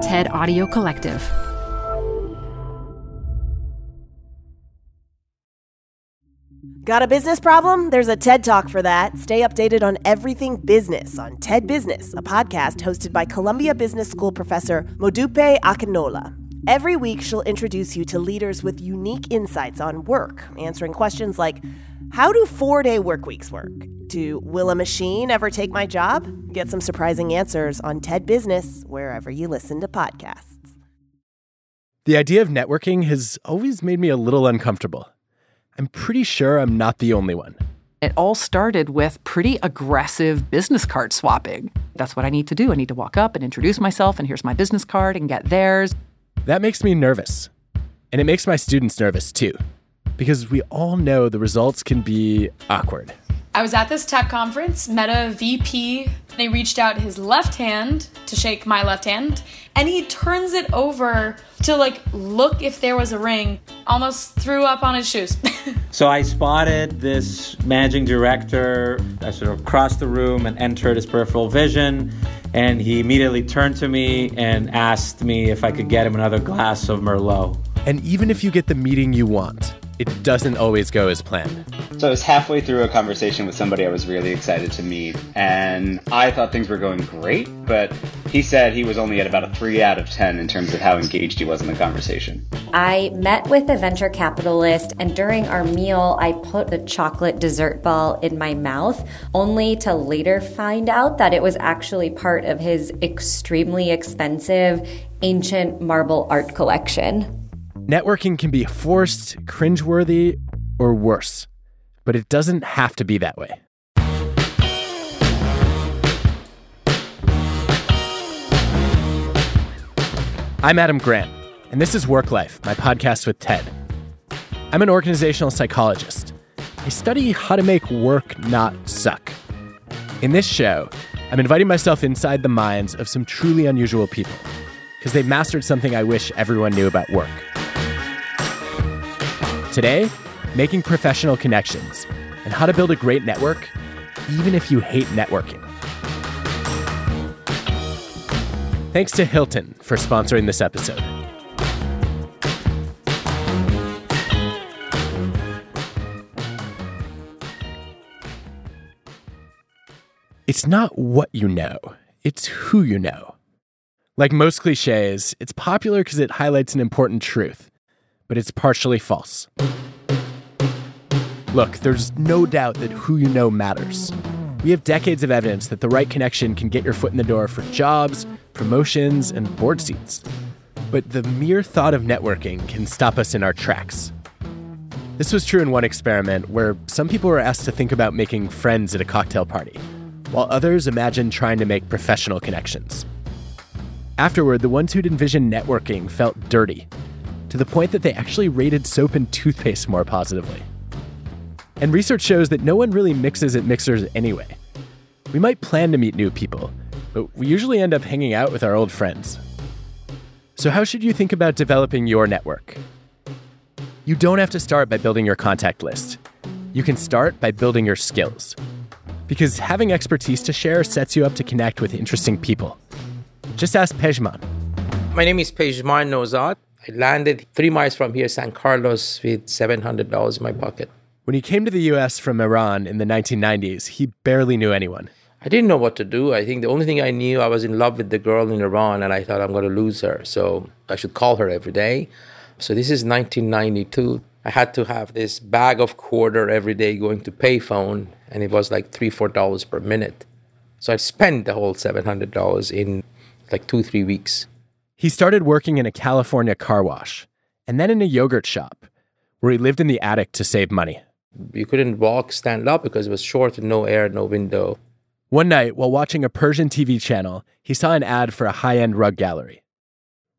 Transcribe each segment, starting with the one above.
TED Audio Collective. Got a business problem? There's a TED Talk for that. Stay updated on everything business on TED Business, a podcast hosted by Columbia Business School professor Modupe Akinola. Every week, she'll introduce you to leaders with unique insights on work, answering questions like How do four day work weeks work? To Will a machine ever take my job? Get some surprising answers on TED Business, wherever you listen to podcasts. The idea of networking has always made me a little uncomfortable. I'm pretty sure I'm not the only one. It all started with pretty aggressive business card swapping. That's what I need to do. I need to walk up and introduce myself, and here's my business card and get theirs. That makes me nervous. And it makes my students nervous too, because we all know the results can be awkward. I was at this tech conference, met a VP. They reached out his left hand to shake my left hand, and he turns it over to like look if there was a ring. Almost threw up on his shoes. so I spotted this managing director. I sort of crossed the room and entered his peripheral vision, and he immediately turned to me and asked me if I could get him another glass of Merlot. And even if you get the meeting you want, it doesn't always go as planned. So I was halfway through a conversation with somebody I was really excited to meet, and I thought things were going great, but he said he was only at about a 3 out of 10 in terms of how engaged he was in the conversation. I met with a venture capitalist, and during our meal, I put the chocolate dessert ball in my mouth, only to later find out that it was actually part of his extremely expensive ancient marble art collection. Networking can be forced, cringeworthy, or worse, but it doesn't have to be that way. I'm Adam Grant, and this is Work Life, my podcast with TED. I'm an organizational psychologist. I study how to make work not suck. In this show, I'm inviting myself inside the minds of some truly unusual people because they've mastered something I wish everyone knew about work. Today, making professional connections and how to build a great network, even if you hate networking. Thanks to Hilton for sponsoring this episode. It's not what you know, it's who you know. Like most cliches, it's popular because it highlights an important truth, but it's partially false. Look, there's no doubt that who you know matters. We have decades of evidence that the right connection can get your foot in the door for jobs, promotions, and board seats. But the mere thought of networking can stop us in our tracks. This was true in one experiment where some people were asked to think about making friends at a cocktail party, while others imagined trying to make professional connections. Afterward, the ones who'd envisioned networking felt dirty, to the point that they actually rated soap and toothpaste more positively. And research shows that no one really mixes at mixers anyway. We might plan to meet new people, but we usually end up hanging out with our old friends. So, how should you think about developing your network? You don't have to start by building your contact list. You can start by building your skills. Because having expertise to share sets you up to connect with interesting people. Just ask Pejman. My name is Pejman Nozad. I landed three miles from here, San Carlos, with $700 in my pocket. When he came to the US from Iran in the 1990s, he barely knew anyone. I didn't know what to do. I think the only thing I knew, I was in love with the girl in Iran, and I thought I'm going to lose her. So I should call her every day. So this is 1992. I had to have this bag of quarter every day going to payphone, and it was like three, four dollars per minute. So I spent the whole seven hundred dollars in like two, three weeks. He started working in a California car wash, and then in a yogurt shop, where he lived in the attic to save money. You couldn't walk, stand up because it was short and no air, no window. One night, while watching a Persian TV channel, he saw an ad for a high end rug gallery.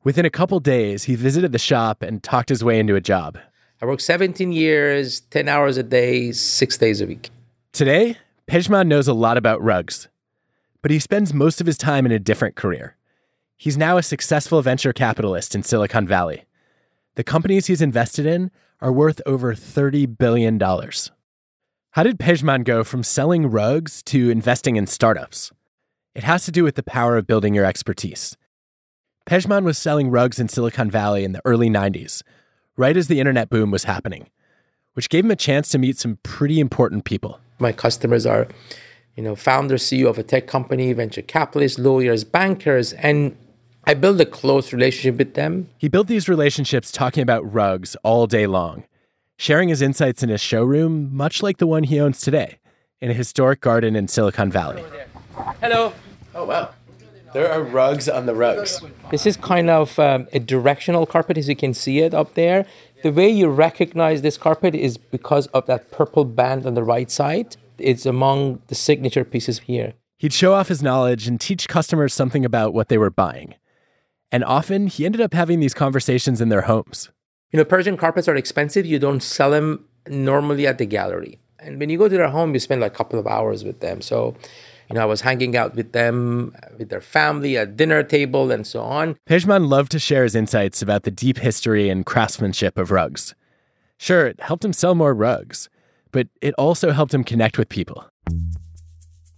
Within a couple days, he visited the shop and talked his way into a job. I worked 17 years, 10 hours a day, six days a week. Today, Pejman knows a lot about rugs, but he spends most of his time in a different career. He's now a successful venture capitalist in Silicon Valley. The companies he's invested in are worth over $30 billion. How did Pejman go from selling rugs to investing in startups? It has to do with the power of building your expertise. Pejman was selling rugs in Silicon Valley in the early 90s, right as the internet boom was happening, which gave him a chance to meet some pretty important people. My customers are, you know, founder, CEO of a tech company, venture capitalists, lawyers, bankers, and I built a close relationship with them. He built these relationships talking about rugs all day long, sharing his insights in his showroom, much like the one he owns today, in a historic garden in Silicon Valley. Hello. Oh, wow. There are rugs on the rugs. This is kind of um, a directional carpet, as you can see it up there. The way you recognize this carpet is because of that purple band on the right side. It's among the signature pieces here. He'd show off his knowledge and teach customers something about what they were buying. And often he ended up having these conversations in their homes. You know, Persian carpets are expensive. You don't sell them normally at the gallery. And when you go to their home, you spend like a couple of hours with them. So you know, I was hanging out with them, with their family at dinner table and so on. Pejman loved to share his insights about the deep history and craftsmanship of rugs. Sure, it helped him sell more rugs, but it also helped him connect with people.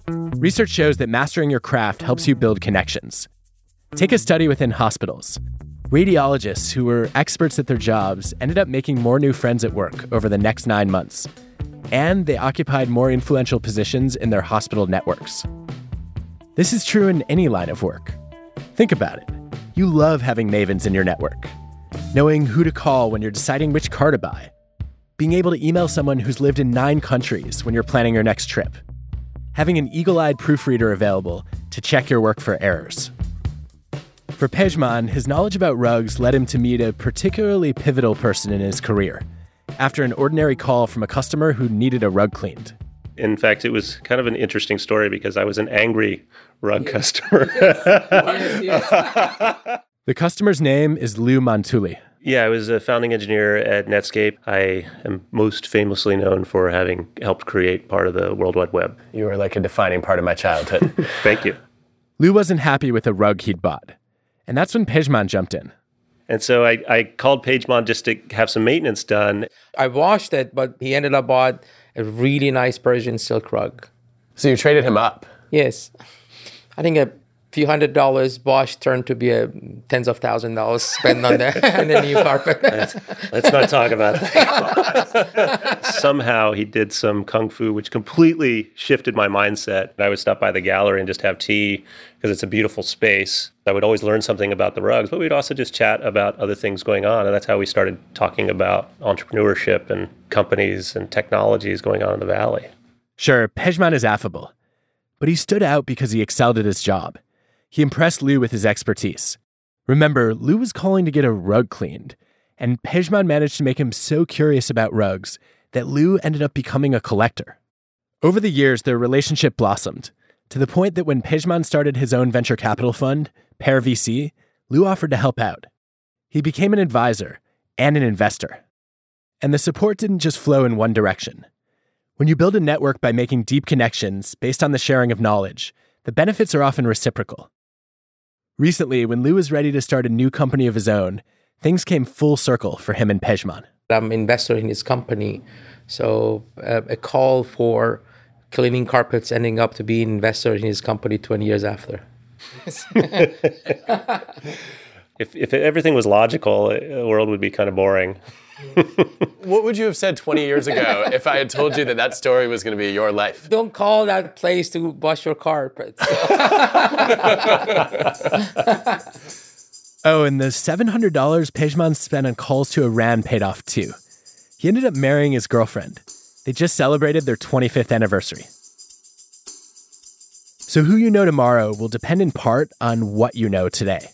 Research shows that mastering your craft helps you build connections. Take a study within hospitals. Radiologists who were experts at their jobs ended up making more new friends at work over the next nine months and they occupied more influential positions in their hospital networks. This is true in any line of work. Think about it. You love having mavens in your network, knowing who to call when you're deciding which car to buy, being able to email someone who's lived in nine countries when you're planning your next trip, having an eagle eyed proofreader available to check your work for errors. For Pejman, his knowledge about rugs led him to meet a particularly pivotal person in his career after an ordinary call from a customer who needed a rug cleaned. In fact, it was kind of an interesting story because I was an angry rug customer. the customer's name is Lou Montulli. Yeah, I was a founding engineer at Netscape. I am most famously known for having helped create part of the World Wide Web. You were like a defining part of my childhood. Thank you. Lou wasn't happy with the rug he'd bought. And that's when Pejman jumped in. And so I, I called Pejman just to have some maintenance done. I washed it, but he ended up bought a really nice Persian silk rug. So you traded him up? Yes. I think a few hundred dollars Bosch turned to be a tens of thousand dollars spent on the, on the new carpet. let's, let's not talk about that. Somehow he did some kung fu, which completely shifted my mindset. I would stop by the gallery and just have tea because it's a beautiful space. I would always learn something about the rugs, but we'd also just chat about other things going on. And that's how we started talking about entrepreneurship and companies and technologies going on in the valley. Sure, Pejman is affable, but he stood out because he excelled at his job. He impressed Lou with his expertise. Remember, Lou was calling to get a rug cleaned, and Pejman managed to make him so curious about rugs that Lou ended up becoming a collector. Over the years, their relationship blossomed to the point that when Pejman started his own venture capital fund, Pear VC, Lou offered to help out. He became an advisor and an investor. And the support didn't just flow in one direction. When you build a network by making deep connections based on the sharing of knowledge, the benefits are often reciprocal. Recently, when Lou was ready to start a new company of his own, things came full circle for him and Pejman. I'm an investor in his company. So uh, a call for cleaning carpets ending up to be an investor in his company 20 years after. if, if everything was logical, the world would be kind of boring. What would you have said 20 years ago if I had told you that that story was going to be your life? Don't call that place to wash your carpets. oh, and the $700 Pejman spent on calls to Iran paid off too. He ended up marrying his girlfriend. They just celebrated their 25th anniversary. So, who you know tomorrow will depend in part on what you know today.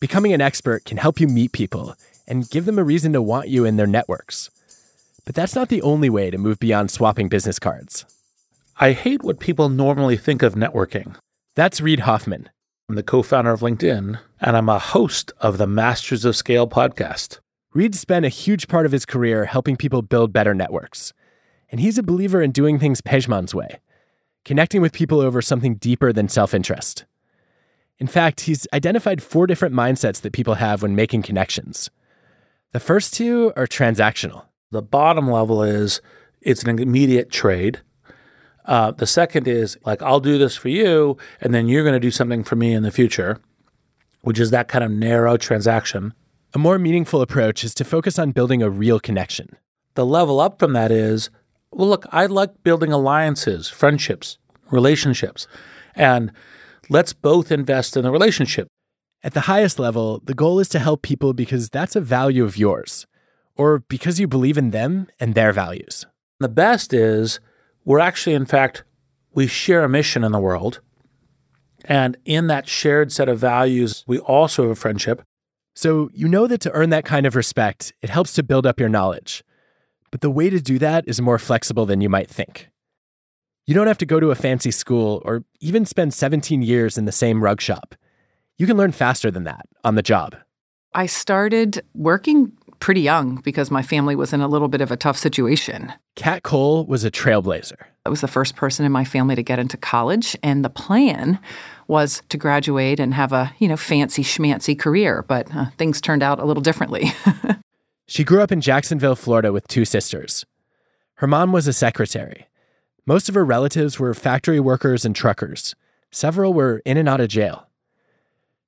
Becoming an expert can help you meet people and give them a reason to want you in their networks. But that's not the only way to move beyond swapping business cards. I hate what people normally think of networking. That's Reid Hoffman. I'm the co founder of LinkedIn, and I'm a host of the Masters of Scale podcast. Reid spent a huge part of his career helping people build better networks. And he's a believer in doing things Pejman's way, connecting with people over something deeper than self interest. In fact, he's identified four different mindsets that people have when making connections. The first two are transactional. The bottom level is it's an immediate trade. Uh, the second is like, I'll do this for you, and then you're going to do something for me in the future. which is that kind of narrow transaction. A more meaningful approach is to focus on building a real connection. The level up from that is well, look, I like building alliances, friendships, relationships, and let's both invest in the relationship. At the highest level, the goal is to help people because that's a value of yours, or because you believe in them and their values. The best is we're actually, in fact, we share a mission in the world. And in that shared set of values, we also have a friendship. So you know that to earn that kind of respect, it helps to build up your knowledge. But the way to do that is more flexible than you might think. You don't have to go to a fancy school or even spend 17 years in the same rug shop. You can learn faster than that on the job. I started working pretty young because my family was in a little bit of a tough situation. Kat Cole was a trailblazer. I was the first person in my family to get into college, and the plan was to graduate and have a, you know, fancy schmancy career, but uh, things turned out a little differently. she grew up in Jacksonville, Florida with two sisters. Her mom was a secretary. Most of her relatives were factory workers and truckers. Several were in and out of jail.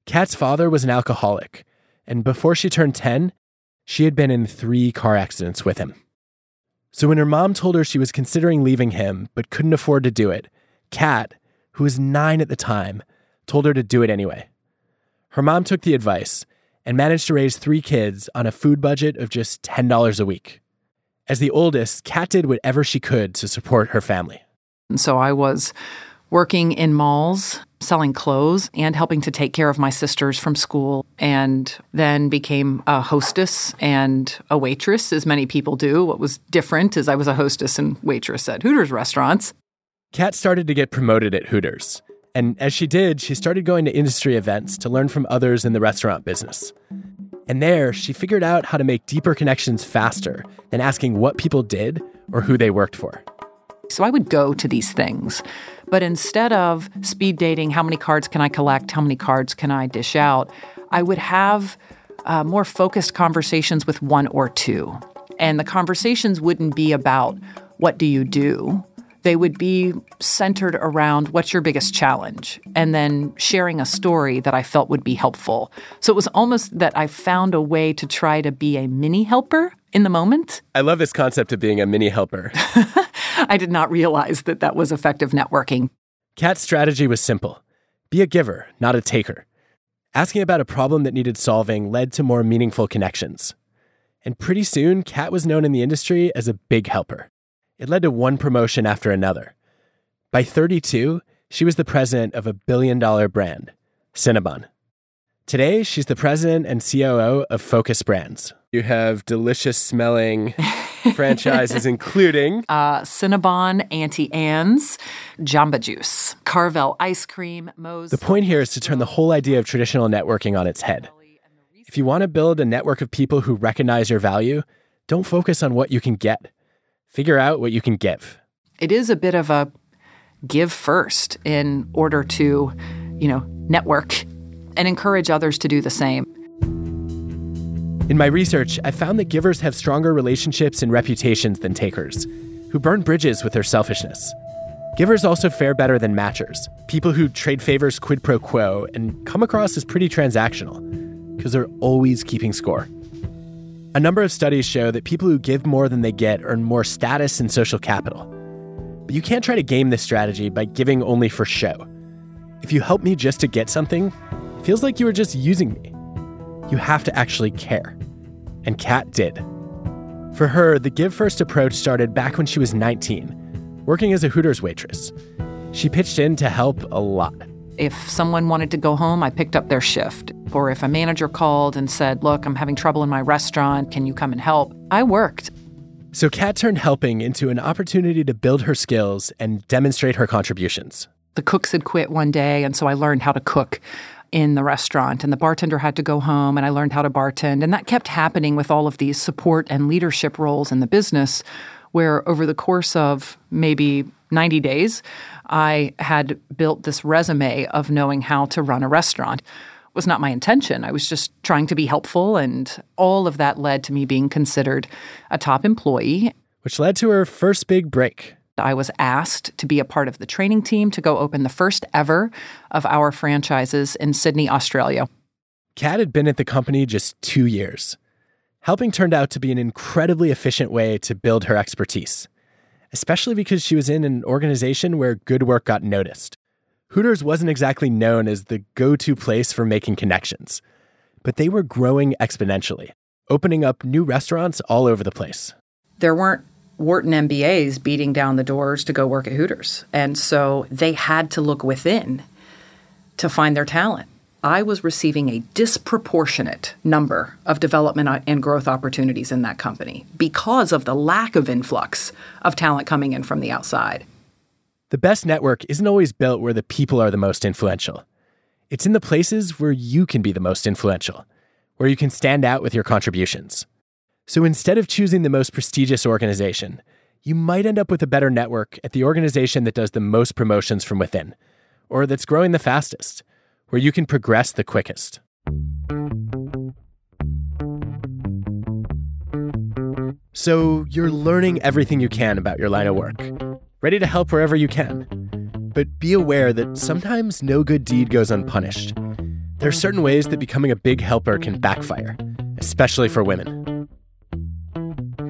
Kat's father was an alcoholic, and before she turned 10, she had been in three car accidents with him. So when her mom told her she was considering leaving him but couldn't afford to do it, Kat, who was nine at the time, told her to do it anyway. Her mom took the advice and managed to raise three kids on a food budget of just $10 a week. As the oldest, Kat did whatever she could to support her family. And so I was working in malls, selling clothes, and helping to take care of my sisters from school, and then became a hostess and a waitress, as many people do. What was different is I was a hostess and waitress at Hooters restaurants. Kat started to get promoted at Hooters. And as she did, she started going to industry events to learn from others in the restaurant business. And there, she figured out how to make deeper connections faster than asking what people did or who they worked for. So I would go to these things. But instead of speed dating, how many cards can I collect? How many cards can I dish out? I would have uh, more focused conversations with one or two. And the conversations wouldn't be about what do you do? They would be centered around what's your biggest challenge and then sharing a story that I felt would be helpful. So it was almost that I found a way to try to be a mini helper in the moment. I love this concept of being a mini helper. I did not realize that that was effective networking. Kat's strategy was simple be a giver, not a taker. Asking about a problem that needed solving led to more meaningful connections. And pretty soon, Kat was known in the industry as a big helper. It led to one promotion after another. By 32, she was the president of a billion dollar brand, Cinnabon. Today, she's the president and COO of Focus Brands. You have delicious smelling franchises, including uh, Cinnabon, Auntie Anne's, Jamba Juice, Carvel Ice Cream, Moe's. The point here is to turn the whole idea of traditional networking on its head. If you want to build a network of people who recognize your value, don't focus on what you can get. Figure out what you can give. It is a bit of a give first in order to, you know, network and encourage others to do the same. In my research, I found that givers have stronger relationships and reputations than takers, who burn bridges with their selfishness. Givers also fare better than matchers, people who trade favors quid pro quo and come across as pretty transactional, because they're always keeping score. A number of studies show that people who give more than they get earn more status and social capital. But you can't try to game this strategy by giving only for show. If you help me just to get something, it feels like you are just using me. You have to actually care. And Kat did. For her, the Give First approach started back when she was 19, working as a Hooters waitress. She pitched in to help a lot. If someone wanted to go home, I picked up their shift. Or if a manager called and said, Look, I'm having trouble in my restaurant, can you come and help? I worked. So Kat turned helping into an opportunity to build her skills and demonstrate her contributions. The cooks had quit one day, and so I learned how to cook in the restaurant and the bartender had to go home and I learned how to bartend and that kept happening with all of these support and leadership roles in the business where over the course of maybe 90 days I had built this resume of knowing how to run a restaurant. It was not my intention. I was just trying to be helpful and all of that led to me being considered a top employee which led to her first big break. I was asked to be a part of the training team to go open the first ever of our franchises in Sydney, Australia. Kat had been at the company just two years. Helping turned out to be an incredibly efficient way to build her expertise, especially because she was in an organization where good work got noticed. Hooters wasn't exactly known as the go to place for making connections, but they were growing exponentially, opening up new restaurants all over the place. There weren't Wharton MBAs beating down the doors to go work at Hooters. And so they had to look within to find their talent. I was receiving a disproportionate number of development and growth opportunities in that company because of the lack of influx of talent coming in from the outside. The best network isn't always built where the people are the most influential. It's in the places where you can be the most influential, where you can stand out with your contributions. So instead of choosing the most prestigious organization, you might end up with a better network at the organization that does the most promotions from within, or that's growing the fastest, where you can progress the quickest. So you're learning everything you can about your line of work, ready to help wherever you can. But be aware that sometimes no good deed goes unpunished. There are certain ways that becoming a big helper can backfire, especially for women.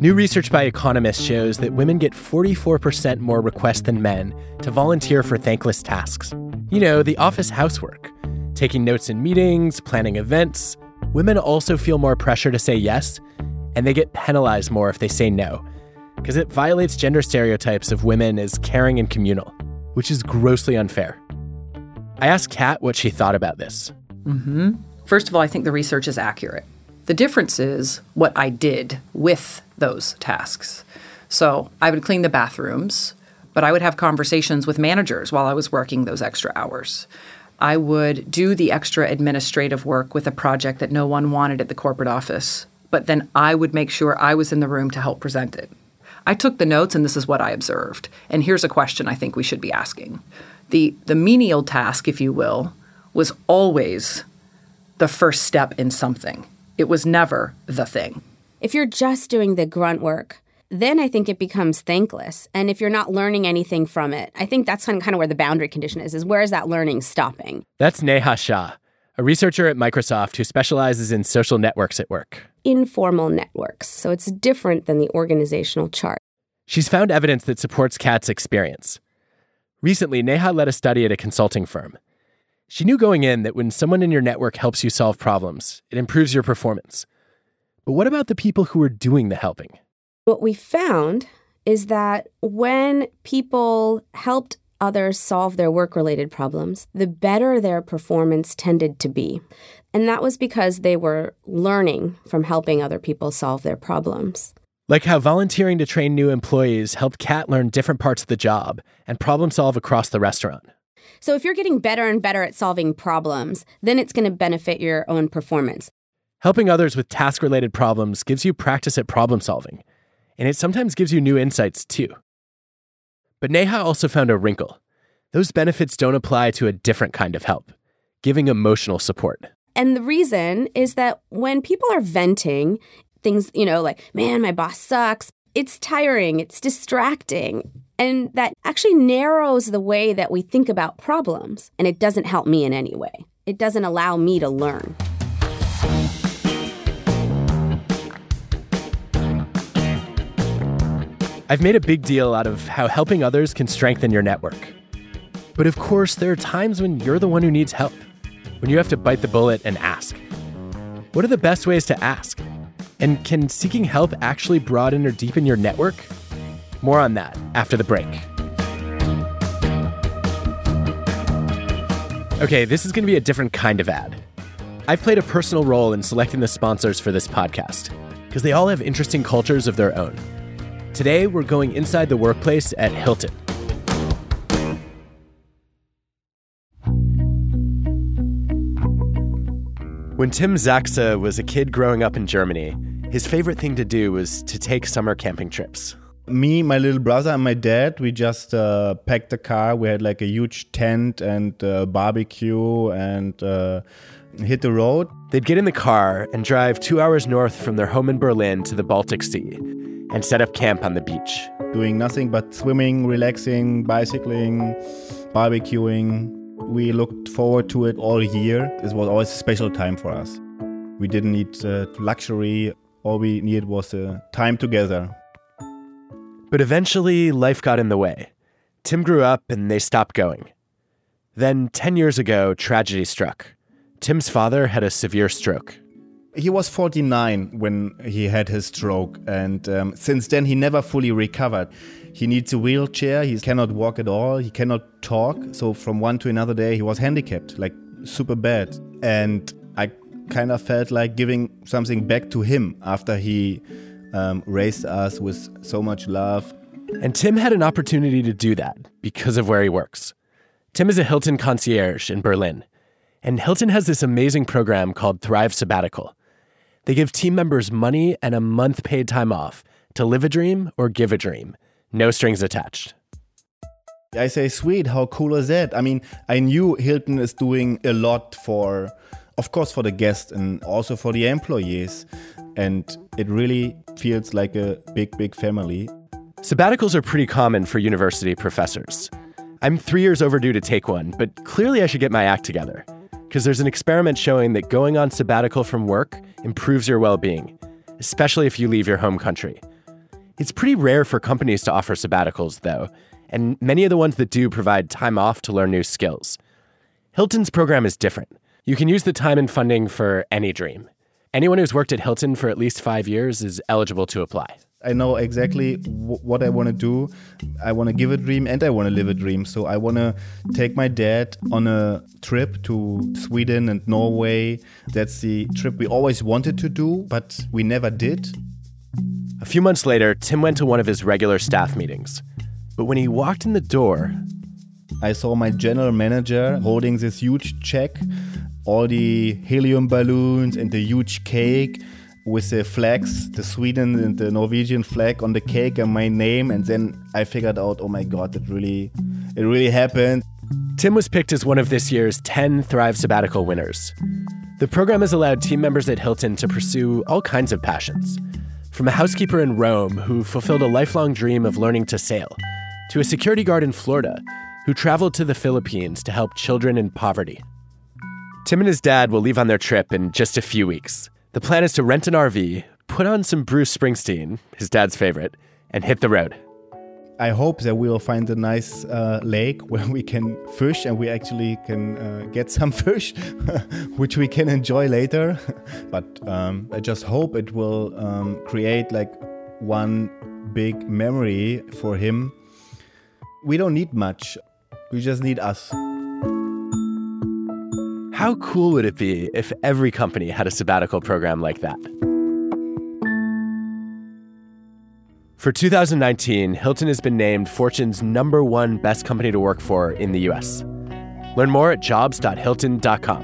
New research by economists shows that women get 44% more requests than men to volunteer for thankless tasks. You know, the office housework, taking notes in meetings, planning events. Women also feel more pressure to say yes, and they get penalized more if they say no, because it violates gender stereotypes of women as caring and communal, which is grossly unfair. I asked Kat what she thought about this. Mm-hmm. First of all, I think the research is accurate. The difference is what I did with those tasks. So I would clean the bathrooms, but I would have conversations with managers while I was working those extra hours. I would do the extra administrative work with a project that no one wanted at the corporate office, but then I would make sure I was in the room to help present it. I took the notes and this is what I observed. And here's a question I think we should be asking. The the menial task, if you will, was always the first step in something. It was never the thing. If you're just doing the grunt work, then I think it becomes thankless. And if you're not learning anything from it, I think that's kind of where the boundary condition is, is where is that learning stopping? That's Neha Shah, a researcher at Microsoft who specializes in social networks at work. Informal networks. So it's different than the organizational chart. She's found evidence that supports Kat's experience. Recently, Neha led a study at a consulting firm. She knew going in that when someone in your network helps you solve problems, it improves your performance. But what about the people who are doing the helping? What we found is that when people helped others solve their work related problems, the better their performance tended to be. And that was because they were learning from helping other people solve their problems. Like how volunteering to train new employees helped Kat learn different parts of the job and problem solve across the restaurant. So if you're getting better and better at solving problems, then it's going to benefit your own performance. Helping others with task related problems gives you practice at problem solving, and it sometimes gives you new insights too. But Neha also found a wrinkle. Those benefits don't apply to a different kind of help, giving emotional support. And the reason is that when people are venting, things, you know, like, man, my boss sucks, it's tiring, it's distracting. And that actually narrows the way that we think about problems. And it doesn't help me in any way. It doesn't allow me to learn. I've made a big deal out of how helping others can strengthen your network. But of course, there are times when you're the one who needs help, when you have to bite the bullet and ask. What are the best ways to ask? And can seeking help actually broaden or deepen your network? More on that after the break. Okay, this is going to be a different kind of ad. I've played a personal role in selecting the sponsors for this podcast because they all have interesting cultures of their own. Today, we're going inside the workplace at Hilton. When Tim Zaxa was a kid growing up in Germany, his favorite thing to do was to take summer camping trips. Me, my little brother, and my dad, we just uh, packed the car. We had like a huge tent and uh, barbecue and uh, hit the road. They'd get in the car and drive two hours north from their home in Berlin to the Baltic Sea and set up camp on the beach. Doing nothing but swimming, relaxing, bicycling, barbecuing. We looked forward to it all year. This was always a special time for us. We didn't need uh, luxury. All we needed was uh, time together. But eventually, life got in the way. Tim grew up and they stopped going. Then, 10 years ago, tragedy struck. Tim's father had a severe stroke. He was 49 when he had his stroke, and um, since then, he never fully recovered. He needs a wheelchair, he cannot walk at all, he cannot talk. So, from one to another day, he was handicapped, like super bad. And I kind of felt like giving something back to him after he um, raised us with so much love. And Tim had an opportunity to do that because of where he works. Tim is a Hilton concierge in Berlin. And Hilton has this amazing program called Thrive Sabbatical. They give team members money and a month paid time off to live a dream or give a dream, no strings attached. I say, sweet, how cool is that? I mean, I knew Hilton is doing a lot for, of course, for the guests and also for the employees. And it really feels like a big, big family. Sabbaticals are pretty common for university professors. I'm three years overdue to take one, but clearly I should get my act together. Because there's an experiment showing that going on sabbatical from work improves your well being, especially if you leave your home country. It's pretty rare for companies to offer sabbaticals, though, and many of the ones that do provide time off to learn new skills. Hilton's program is different. You can use the time and funding for any dream. Anyone who's worked at Hilton for at least five years is eligible to apply. I know exactly w- what I want to do. I want to give a dream and I want to live a dream. So I want to take my dad on a trip to Sweden and Norway. That's the trip we always wanted to do, but we never did. A few months later, Tim went to one of his regular staff meetings. But when he walked in the door, I saw my general manager holding this huge check, all the helium balloons and the huge cake with the flags, the Sweden and the Norwegian flag on the cake and my name. And then I figured out, oh my God, it really, it really happened. Tim was picked as one of this year's 10 Thrive Sabbatical winners. The program has allowed team members at Hilton to pursue all kinds of passions. From a housekeeper in Rome who fulfilled a lifelong dream of learning to sail, to a security guard in Florida who traveled to the Philippines to help children in poverty. Tim and his dad will leave on their trip in just a few weeks. The plan is to rent an RV, put on some Bruce Springsteen, his dad's favorite, and hit the road. I hope that we'll find a nice uh, lake where we can fish and we actually can uh, get some fish, which we can enjoy later. but um, I just hope it will um, create like one big memory for him. We don't need much, we just need us. How cool would it be if every company had a sabbatical program like that? For 2019, Hilton has been named Fortune's number one best company to work for in the US. Learn more at jobs.hilton.com.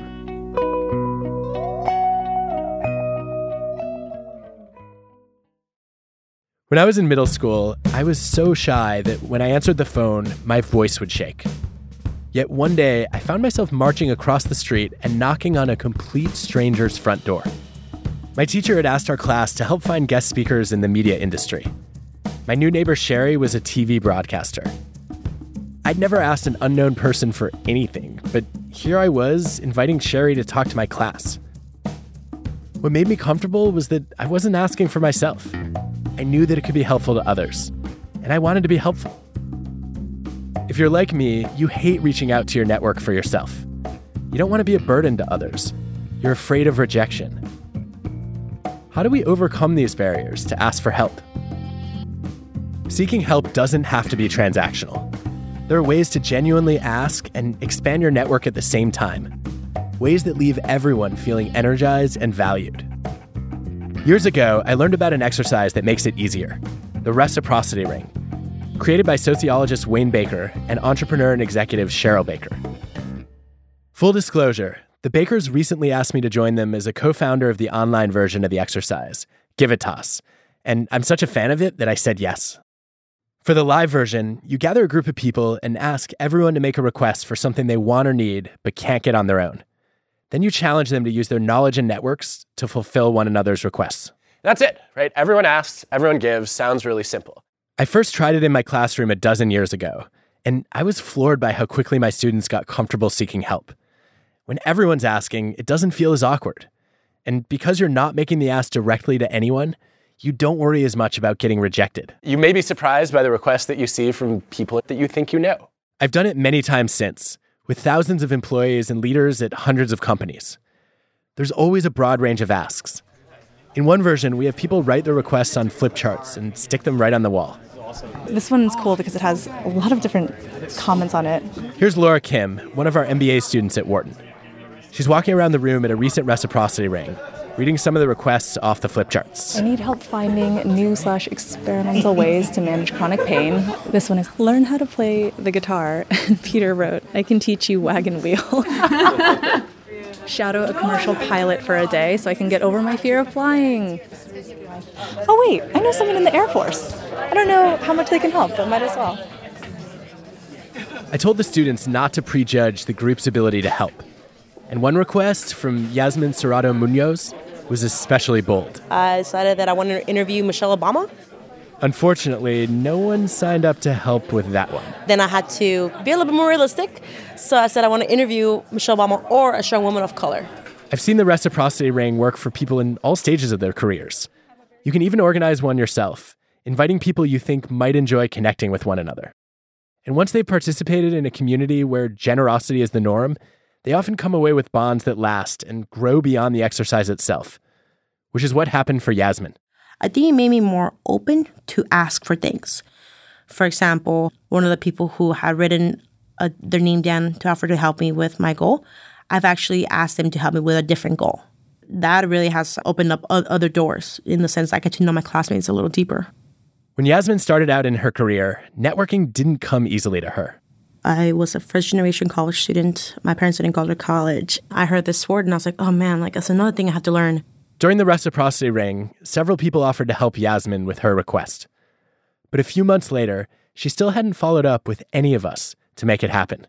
When I was in middle school, I was so shy that when I answered the phone, my voice would shake. Yet one day, I found myself marching across the street and knocking on a complete stranger's front door. My teacher had asked our class to help find guest speakers in the media industry. My new neighbor Sherry was a TV broadcaster. I'd never asked an unknown person for anything, but here I was inviting Sherry to talk to my class. What made me comfortable was that I wasn't asking for myself. I knew that it could be helpful to others, and I wanted to be helpful. If you're like me, you hate reaching out to your network for yourself. You don't want to be a burden to others. You're afraid of rejection. How do we overcome these barriers to ask for help? Seeking help doesn't have to be transactional. There are ways to genuinely ask and expand your network at the same time. Ways that leave everyone feeling energized and valued. Years ago, I learned about an exercise that makes it easier the reciprocity ring, created by sociologist Wayne Baker and entrepreneur and executive Cheryl Baker. Full disclosure the Bakers recently asked me to join them as a co founder of the online version of the exercise, Givitas, and I'm such a fan of it that I said yes. For the live version, you gather a group of people and ask everyone to make a request for something they want or need but can't get on their own. Then you challenge them to use their knowledge and networks to fulfill one another's requests. That's it, right? Everyone asks, everyone gives, sounds really simple. I first tried it in my classroom a dozen years ago, And I was floored by how quickly my students got comfortable seeking help. When everyone's asking, it doesn't feel as awkward. And because you're not making the ask directly to anyone, you don't worry as much about getting rejected. You may be surprised by the requests that you see from people that you think you know. I've done it many times since, with thousands of employees and leaders at hundreds of companies. There's always a broad range of asks. In one version, we have people write their requests on flip charts and stick them right on the wall. This one's cool because it has a lot of different comments on it. Here's Laura Kim, one of our MBA students at Wharton. She's walking around the room at a recent reciprocity ring, reading some of the requests off the flip charts. I need help finding new slash experimental ways to manage chronic pain. This one is learn how to play the guitar. Peter wrote, I can teach you wagon wheel. Shadow a commercial pilot for a day so I can get over my fear of flying. Oh, wait, I know someone in the Air Force. I don't know how much they can help, but might as well. I told the students not to prejudge the group's ability to help. And one request from Yasmin Serrato Munoz was especially bold. I decided that I wanted to interview Michelle Obama. Unfortunately, no one signed up to help with that one. Then I had to be a little bit more realistic. So I said I want to interview Michelle Obama or a strong woman of color. I've seen the reciprocity ring work for people in all stages of their careers. You can even organize one yourself, inviting people you think might enjoy connecting with one another. And once they've participated in a community where generosity is the norm, they often come away with bonds that last and grow beyond the exercise itself, which is what happened for Yasmin. I think it made me more open to ask for things. For example, one of the people who had written uh, their name down to offer to help me with my goal, I've actually asked them to help me with a different goal. That really has opened up other doors in the sense I get to know my classmates a little deeper. When Yasmin started out in her career, networking didn't come easily to her. I was a first generation college student. My parents didn't go to college. I heard this word and I was like, oh man, like that's another thing I have to learn. During the reciprocity ring, several people offered to help Yasmin with her request. But a few months later, she still hadn't followed up with any of us to make it happen.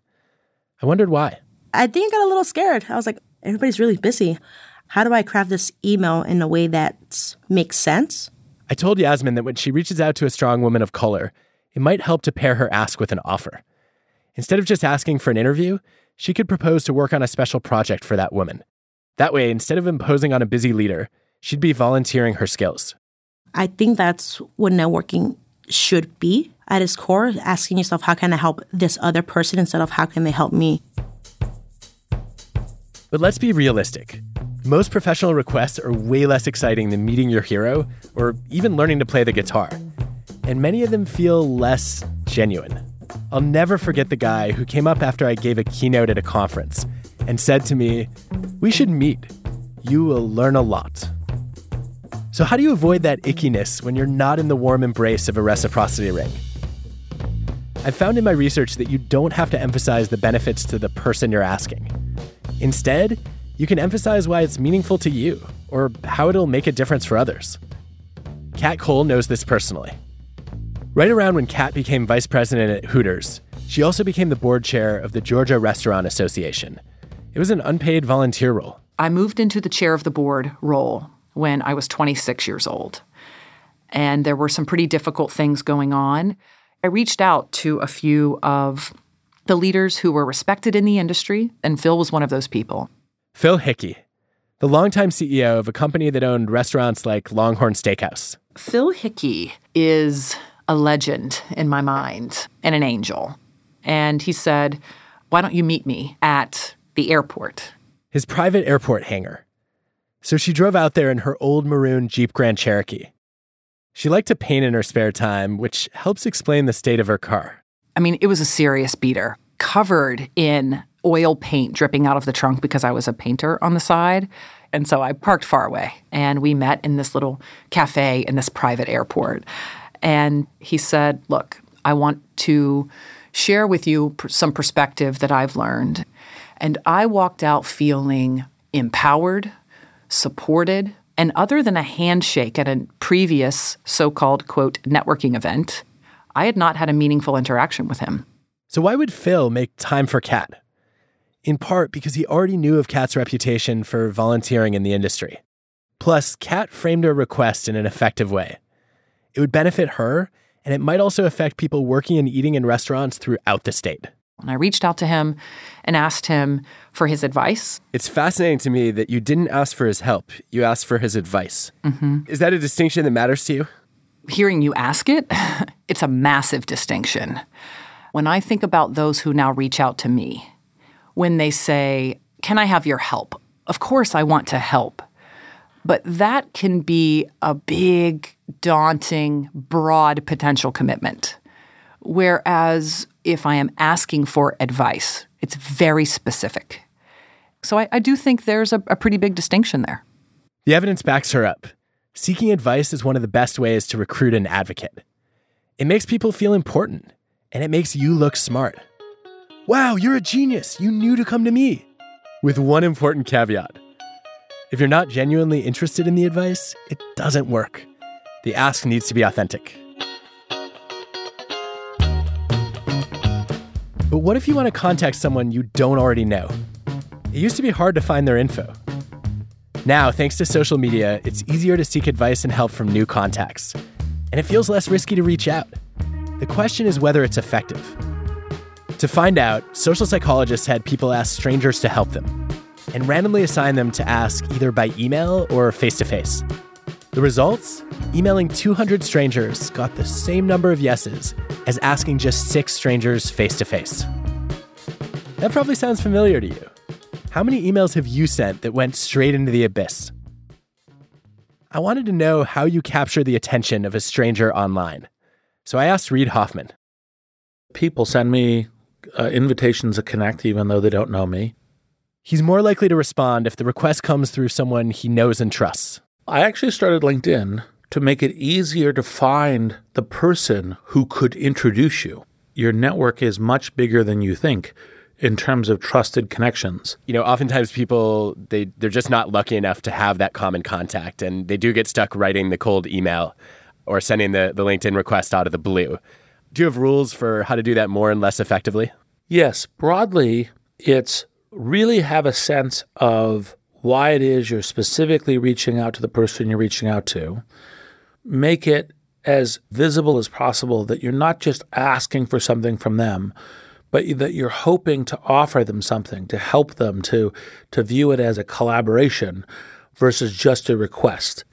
I wondered why. I think I got a little scared. I was like, everybody's really busy. How do I craft this email in a way that makes sense? I told Yasmin that when she reaches out to a strong woman of color, it might help to pair her ask with an offer. Instead of just asking for an interview, she could propose to work on a special project for that woman. That way, instead of imposing on a busy leader, she'd be volunteering her skills. I think that's what networking should be at its core asking yourself, how can I help this other person instead of how can they help me? But let's be realistic. Most professional requests are way less exciting than meeting your hero or even learning to play the guitar. And many of them feel less genuine. I'll never forget the guy who came up after I gave a keynote at a conference and said to me, We should meet. You will learn a lot. So, how do you avoid that ickiness when you're not in the warm embrace of a reciprocity ring? I've found in my research that you don't have to emphasize the benefits to the person you're asking. Instead, you can emphasize why it's meaningful to you or how it'll make a difference for others. Kat Cole knows this personally. Right around when Kat became vice president at Hooters, she also became the board chair of the Georgia Restaurant Association. It was an unpaid volunteer role. I moved into the chair of the board role when I was 26 years old. And there were some pretty difficult things going on. I reached out to a few of the leaders who were respected in the industry, and Phil was one of those people. Phil Hickey, the longtime CEO of a company that owned restaurants like Longhorn Steakhouse. Phil Hickey is a legend in my mind and an angel. And he said, Why don't you meet me at the airport? His private airport hangar. So she drove out there in her old maroon Jeep Grand Cherokee. She liked to paint in her spare time, which helps explain the state of her car. I mean, it was a serious beater, covered in oil paint dripping out of the trunk because I was a painter on the side. And so I parked far away and we met in this little cafe in this private airport. And he said, Look, I want to share with you some perspective that I've learned. And I walked out feeling empowered, supported, and other than a handshake at a previous so called, quote, networking event, I had not had a meaningful interaction with him. So, why would Phil make time for Kat? In part because he already knew of Kat's reputation for volunteering in the industry. Plus, Kat framed her request in an effective way. It would benefit her, and it might also affect people working and eating in restaurants throughout the state. And I reached out to him and asked him for his advice. It's fascinating to me that you didn't ask for his help, you asked for his advice. Mm-hmm. Is that a distinction that matters to you? Hearing you ask it, it's a massive distinction. When I think about those who now reach out to me, when they say, Can I have your help? Of course, I want to help. But that can be a big, daunting, broad potential commitment. Whereas if I am asking for advice, it's very specific. So I, I do think there's a, a pretty big distinction there. The evidence backs her up. Seeking advice is one of the best ways to recruit an advocate. It makes people feel important, and it makes you look smart. Wow, you're a genius. You knew to come to me. With one important caveat if you're not genuinely interested in the advice, it doesn't work. The ask needs to be authentic. But what if you want to contact someone you don't already know? It used to be hard to find their info. Now, thanks to social media, it's easier to seek advice and help from new contacts. And it feels less risky to reach out. The question is whether it's effective. To find out, social psychologists had people ask strangers to help them and randomly assign them to ask either by email or face to face. The results? Emailing 200 strangers got the same number of yeses as asking just six strangers face to face. That probably sounds familiar to you. How many emails have you sent that went straight into the abyss? I wanted to know how you capture the attention of a stranger online. So I asked Reid Hoffman. People send me uh, invitations to connect even though they don't know me. He's more likely to respond if the request comes through someone he knows and trusts. I actually started LinkedIn to make it easier to find the person who could introduce you. Your network is much bigger than you think in terms of trusted connections. You know, oftentimes people they they're just not lucky enough to have that common contact and they do get stuck writing the cold email or sending the, the LinkedIn request out of the blue. Do you have rules for how to do that more and less effectively? Yes, broadly, it's really have a sense of why it is you're specifically reaching out to the person you're reaching out to. Make it as visible as possible that you're not just asking for something from them, but that you're hoping to offer them something to help them to to view it as a collaboration versus just a request.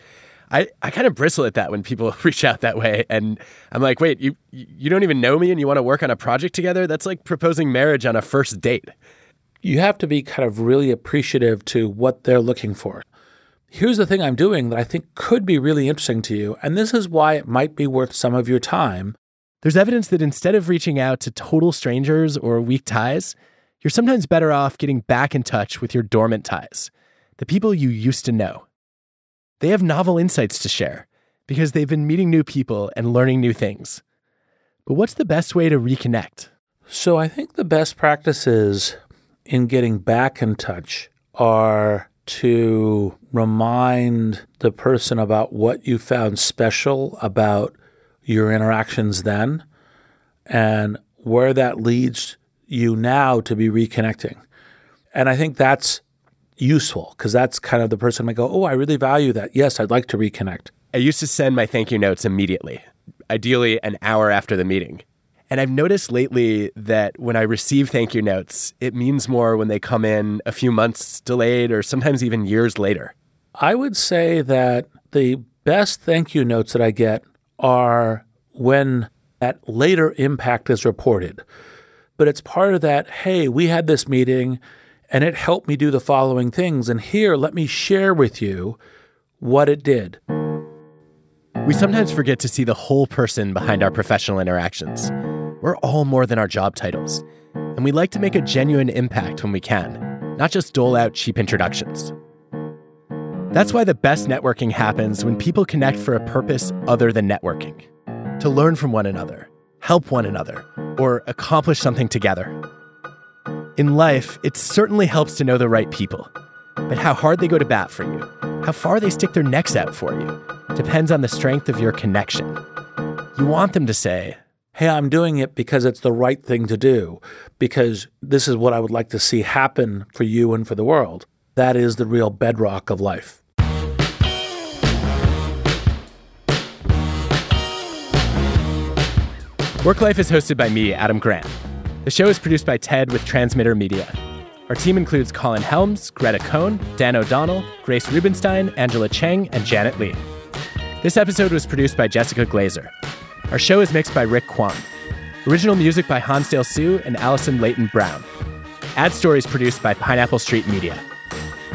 I, I kind of bristle at that when people reach out that way and I'm like, "Wait, you you don't even know me and you want to work on a project together? That's like proposing marriage on a first date." You have to be kind of really appreciative to what they're looking for. Here's the thing I'm doing that I think could be really interesting to you, and this is why it might be worth some of your time. There's evidence that instead of reaching out to total strangers or weak ties, you're sometimes better off getting back in touch with your dormant ties, the people you used to know. They have novel insights to share because they've been meeting new people and learning new things. But what's the best way to reconnect? So I think the best practices in getting back in touch are to remind the person about what you found special about your interactions then and where that leads you now to be reconnecting. And I think that's useful because that's kind of the person might go, Oh, I really value that. Yes, I'd like to reconnect. I used to send my thank you notes immediately, ideally an hour after the meeting. And I've noticed lately that when I receive thank you notes, it means more when they come in a few months delayed or sometimes even years later. I would say that the best thank you notes that I get are when that later impact is reported. But it's part of that, hey, we had this meeting and it helped me do the following things. And here, let me share with you what it did. We sometimes forget to see the whole person behind our professional interactions. We're all more than our job titles, and we like to make a genuine impact when we can, not just dole out cheap introductions. That's why the best networking happens when people connect for a purpose other than networking to learn from one another, help one another, or accomplish something together. In life, it certainly helps to know the right people, but how hard they go to bat for you, how far they stick their necks out for you, depends on the strength of your connection. You want them to say, Hey, I'm doing it because it's the right thing to do, because this is what I would like to see happen for you and for the world. That is the real bedrock of life. Work Life is hosted by me, Adam Grant. The show is produced by TED with Transmitter Media. Our team includes Colin Helms, Greta Cohn, Dan O'Donnell, Grace Rubenstein, Angela Cheng, and Janet Lee. This episode was produced by Jessica Glazer. Our show is mixed by Rick Kwan. Original music by Hansdale Hsu and Allison Leighton Brown. Ad stories produced by Pineapple Street Media.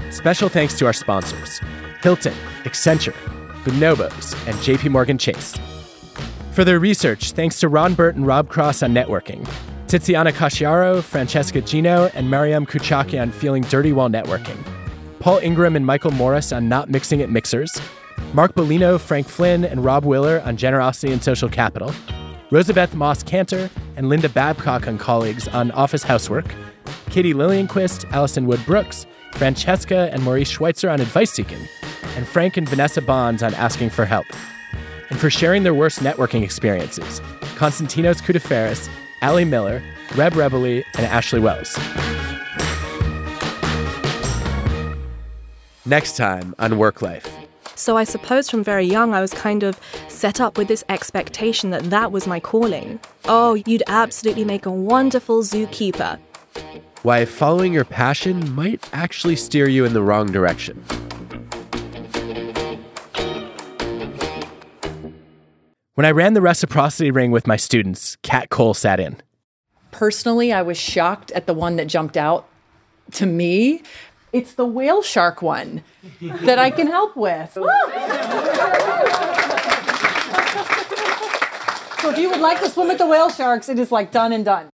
Special thanks to our sponsors Hilton, Accenture, Bonobos, and JP Morgan Chase. For their research, thanks to Ron Burt and Rob Cross on networking, Tiziana Casciaro, Francesca Gino, and Mariam Kouchaki on Feeling Dirty While Networking, Paul Ingram and Michael Morris on Not Mixing It Mixers, Mark Bolino, Frank Flynn, and Rob Willer on Generosity and Social Capital, Rosabeth Moss Kanter and Linda Babcock and colleagues on Office Housework, Katie Liljenquist, Allison Wood Brooks, Francesca and Maurice Schweitzer on Advice Seeking, and Frank and Vanessa Bohns on Asking for Help. And for sharing their worst networking experiences, Constantinos Coutifaris, Ali Miller, Reb Rebele, and Ashley Wells. Next time on Work Life. So I suppose from very young I was kind of set up with this expectation that that was my calling. Oh, you'd absolutely make a wonderful zookeeper. Why following your passion might actually steer you in the wrong direction. When I ran the reciprocity ring with my students, Kat Cole sat in. Personally, I was shocked at the one that jumped out to me. It's the whale shark one that I can help with. so if you would like to swim with the whale sharks, it is like done and done.